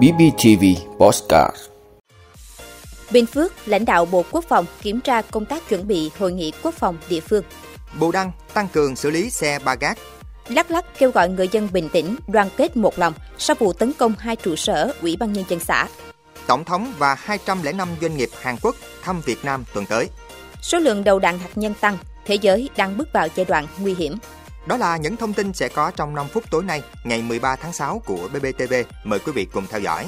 BBTV Postcard Bình Phước, lãnh đạo Bộ Quốc phòng kiểm tra công tác chuẩn bị hội nghị quốc phòng địa phương. Bù Đăng tăng cường xử lý xe ba gác. Đắk Lắk kêu gọi người dân bình tĩnh, đoàn kết một lòng sau vụ tấn công hai trụ sở Ủy ban Nhân dân xã. Tổng thống và 205 doanh nghiệp Hàn Quốc thăm Việt Nam tuần tới. Số lượng đầu đạn hạt nhân tăng, thế giới đang bước vào giai đoạn nguy hiểm. Đó là những thông tin sẽ có trong 5 phút tối nay, ngày 13 tháng 6 của BBTV. Mời quý vị cùng theo dõi.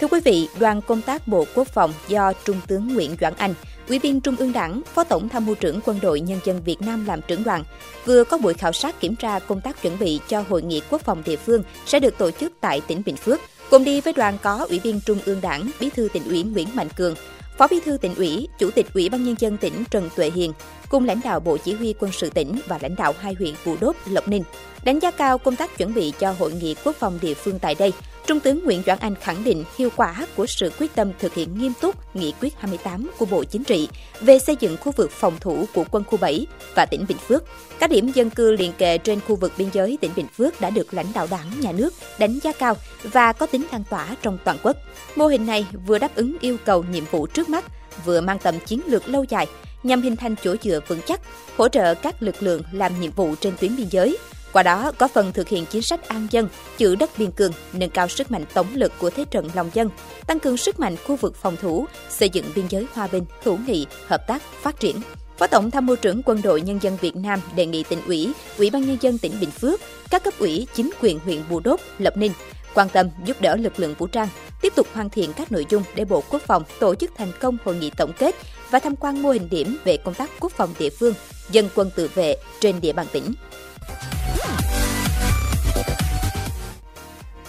Thưa quý vị, đoàn công tác Bộ Quốc phòng do Trung tướng Nguyễn Doãn Anh, Ủy viên Trung ương Đảng, Phó Tổng tham mưu trưởng Quân đội Nhân dân Việt Nam làm trưởng đoàn, vừa có buổi khảo sát kiểm tra công tác chuẩn bị cho hội nghị quốc phòng địa phương sẽ được tổ chức tại tỉnh Bình Phước. Cùng đi với đoàn có Ủy viên Trung ương Đảng, Bí thư tỉnh ủy Nguyễn Mạnh Cường, Phó Bí thư tỉnh ủy, Chủ tịch Ủy ban nhân dân tỉnh Trần Tuệ Hiền, cùng lãnh đạo Bộ Chỉ huy quân sự tỉnh và lãnh đạo hai huyện Bù Đốp, Lộc Ninh. Đánh giá cao công tác chuẩn bị cho hội nghị quốc phòng địa phương tại đây, Trung tướng Nguyễn Doãn Anh khẳng định hiệu quả của sự quyết tâm thực hiện nghiêm túc nghị quyết 28 của Bộ Chính trị về xây dựng khu vực phòng thủ của quân khu 7 và tỉnh Bình Phước. Các điểm dân cư liền kề trên khu vực biên giới tỉnh Bình Phước đã được lãnh đạo đảng, nhà nước đánh giá cao và có tính lan tỏa trong toàn quốc. Mô hình này vừa đáp ứng yêu cầu nhiệm vụ trước mắt, vừa mang tầm chiến lược lâu dài nhằm hình thành chỗ dựa vững chắc, hỗ trợ các lực lượng làm nhiệm vụ trên tuyến biên giới, qua đó có phần thực hiện chính sách an dân, giữ đất biên cương, nâng cao sức mạnh tổng lực của thế trận lòng dân, tăng cường sức mạnh khu vực phòng thủ, xây dựng biên giới hòa bình, hữu nghị, hợp tác, phát triển. Phó Tổng tham mưu trưởng Quân đội Nhân dân Việt Nam đề nghị tỉnh ủy, Ủy ban Nhân dân tỉnh Bình Phước, các cấp ủy, chính quyền huyện Bù Đốp, Lập Ninh quan tâm giúp đỡ lực lượng vũ trang, tiếp tục hoàn thiện các nội dung để Bộ Quốc phòng tổ chức thành công hội nghị tổng kết và tham quan mô hình điểm về công tác quốc phòng địa phương, dân quân tự vệ trên địa bàn tỉnh.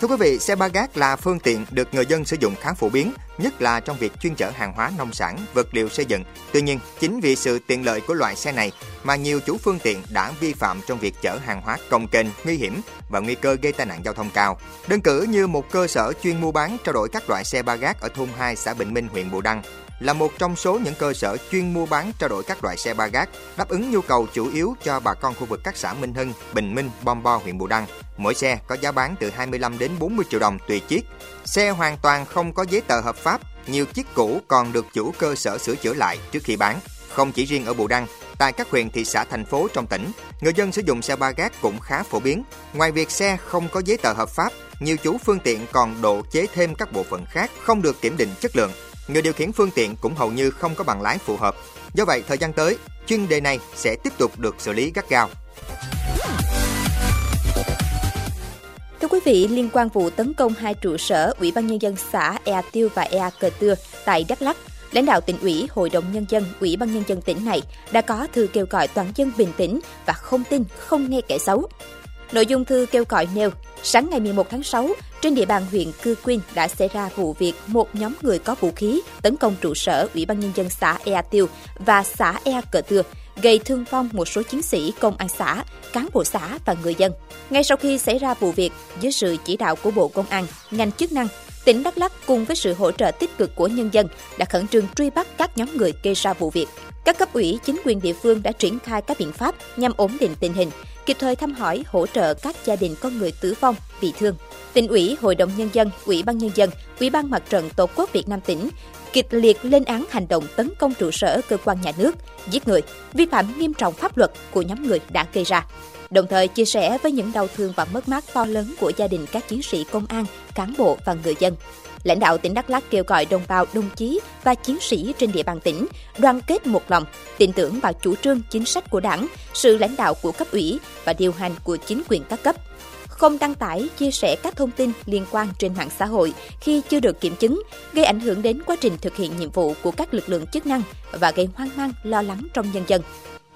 Thưa quý vị, xe ba gác là phương tiện được người dân sử dụng khá phổ biến, nhất là trong việc chuyên chở hàng hóa nông sản, vật liệu xây dựng. Tuy nhiên, chính vì sự tiện lợi của loại xe này mà nhiều chủ phương tiện đã vi phạm trong việc chở hàng hóa công kênh, nguy hiểm và nguy cơ gây tai nạn giao thông cao. Đơn cử như một cơ sở chuyên mua bán trao đổi các loại xe ba gác ở thôn 2 xã Bình Minh, huyện Bù Đăng là một trong số những cơ sở chuyên mua bán trao đổi các loại xe ba gác, đáp ứng nhu cầu chủ yếu cho bà con khu vực các xã Minh Hưng, Bình Minh, Bom Bo, huyện Bù Đăng. Mỗi xe có giá bán từ 25 đến 40 triệu đồng tùy chiếc. Xe hoàn toàn không có giấy tờ hợp pháp, nhiều chiếc cũ còn được chủ cơ sở sửa chữa lại trước khi bán. Không chỉ riêng ở Bù Đăng, tại các huyện thị xã thành phố trong tỉnh, người dân sử dụng xe ba gác cũng khá phổ biến. Ngoài việc xe không có giấy tờ hợp pháp, nhiều chủ phương tiện còn độ chế thêm các bộ phận khác không được kiểm định chất lượng. Người điều khiển phương tiện cũng hầu như không có bằng lái phù hợp. Do vậy, thời gian tới, chuyên đề này sẽ tiếp tục được xử lý gắt gao. Thưa quý vị, liên quan vụ tấn công hai trụ sở Ủy ban Nhân dân xã Ea Tiêu và Ea Cờ Tưa tại Đắk Lắk, lãnh đạo tỉnh ủy, Hội đồng Nhân dân, Ủy ban Nhân dân tỉnh này đã có thư kêu gọi toàn dân bình tĩnh và không tin, không nghe kẻ xấu. Nội dung thư kêu gọi nêu, sáng ngày 11 tháng 6, trên địa bàn huyện Cư Quyên đã xảy ra vụ việc một nhóm người có vũ khí tấn công trụ sở Ủy ban Nhân dân xã Ea Tiêu và xã Ea Cờ Tưa, gây thương vong một số chiến sĩ công an xã, cán bộ xã và người dân. Ngay sau khi xảy ra vụ việc, dưới sự chỉ đạo của Bộ Công an, ngành chức năng, tỉnh Đắk Lắk cùng với sự hỗ trợ tích cực của nhân dân đã khẩn trương truy bắt các nhóm người gây ra vụ việc. Các cấp ủy, chính quyền địa phương đã triển khai các biện pháp nhằm ổn định tình hình, kịp thời thăm hỏi, hỗ trợ các gia đình có người tử vong, bị thương. Tỉnh ủy, Hội đồng Nhân dân, Ủy ban Nhân dân, Ủy ban Mặt trận Tổ quốc Việt Nam tỉnh kịch liệt lên án hành động tấn công trụ sở cơ quan nhà nước, giết người, vi phạm nghiêm trọng pháp luật của nhóm người đã gây ra. Đồng thời chia sẻ với những đau thương và mất mát to lớn của gia đình các chiến sĩ công an, cán bộ và người dân. Lãnh đạo tỉnh Đắk Lắk kêu gọi đồng bào đồng chí và chiến sĩ trên địa bàn tỉnh đoàn kết một lòng, tin tưởng vào chủ trương chính sách của đảng, sự lãnh đạo của cấp ủy và điều hành của chính quyền các cấp không đăng tải, chia sẻ các thông tin liên quan trên mạng xã hội khi chưa được kiểm chứng, gây ảnh hưởng đến quá trình thực hiện nhiệm vụ của các lực lượng chức năng và gây hoang mang, lo lắng trong nhân dân.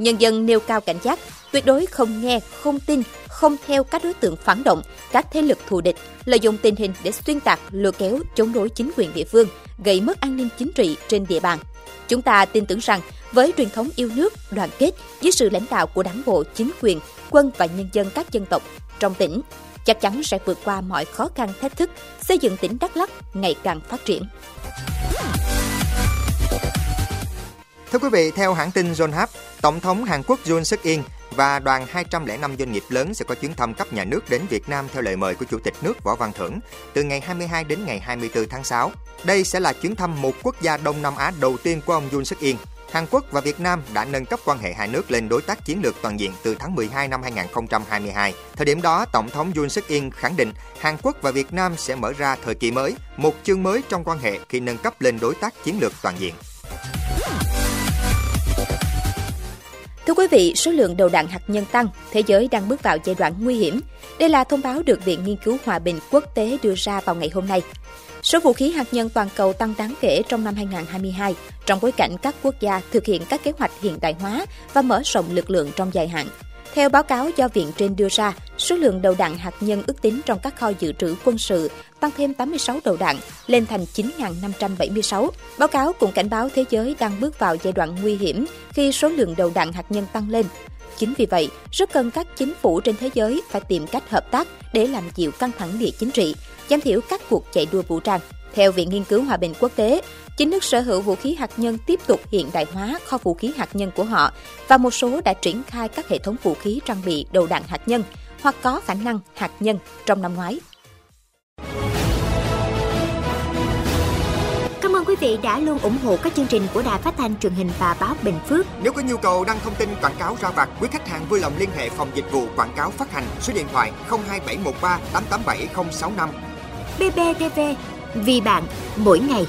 Nhân dân nêu cao cảnh giác, tuyệt đối không nghe, không tin, không theo các đối tượng phản động, các thế lực thù địch, lợi dụng tình hình để xuyên tạc, lừa kéo, chống đối chính quyền địa phương, gây mất an ninh chính trị trên địa bàn. Chúng ta tin tưởng rằng với truyền thống yêu nước, đoàn kết, dưới sự lãnh đạo của đảng bộ, chính quyền, quân và nhân dân các dân tộc trong tỉnh, chắc chắn sẽ vượt qua mọi khó khăn thách thức, xây dựng tỉnh Đắk Lắk ngày càng phát triển. Thưa quý vị, theo hãng tin Yonhap, Tổng thống Hàn Quốc Yoon suk In và đoàn 205 doanh nghiệp lớn sẽ có chuyến thăm cấp nhà nước đến Việt Nam theo lời mời của Chủ tịch nước Võ Văn Thưởng từ ngày 22 đến ngày 24 tháng 6. Đây sẽ là chuyến thăm một quốc gia Đông Nam Á đầu tiên của ông Yoon suk-yeol Hàn Quốc và Việt Nam đã nâng cấp quan hệ hai nước lên đối tác chiến lược toàn diện từ tháng 12 năm 2022. Thời điểm đó, Tổng thống Yoon suk-yeol khẳng định Hàn Quốc và Việt Nam sẽ mở ra thời kỳ mới, một chương mới trong quan hệ khi nâng cấp lên đối tác chiến lược toàn diện. Thưa quý vị, số lượng đầu đạn hạt nhân tăng, thế giới đang bước vào giai đoạn nguy hiểm. Đây là thông báo được Viện Nghiên cứu Hòa bình Quốc tế đưa ra vào ngày hôm nay. Số vũ khí hạt nhân toàn cầu tăng đáng kể trong năm 2022 trong bối cảnh các quốc gia thực hiện các kế hoạch hiện đại hóa và mở rộng lực lượng trong dài hạn. Theo báo cáo do viện trên đưa ra, số lượng đầu đạn hạt nhân ước tính trong các kho dự trữ quân sự tăng thêm 86 đầu đạn lên thành 9.576. Báo cáo cũng cảnh báo thế giới đang bước vào giai đoạn nguy hiểm khi số lượng đầu đạn hạt nhân tăng lên. Chính vì vậy, rất cần các chính phủ trên thế giới phải tìm cách hợp tác để làm dịu căng thẳng địa chính trị, giảm thiểu các cuộc chạy đua vũ trang. Theo Viện Nghiên cứu Hòa bình Quốc tế, chính nước sở hữu vũ khí hạt nhân tiếp tục hiện đại hóa kho vũ khí hạt nhân của họ và một số đã triển khai các hệ thống vũ khí trang bị đầu đạn hạt nhân hoặc có khả năng hạt nhân trong năm ngoái. Cảm ơn quý vị đã luôn ủng hộ các chương trình của Đài Phát thanh truyền hình và báo Bình Phước. Nếu có nhu cầu đăng thông tin quảng cáo ra vặt, quý khách hàng vui lòng liên hệ phòng dịch vụ quảng cáo phát hành số điện thoại 02713 887065. BBTV, vì bạn, mỗi ngày.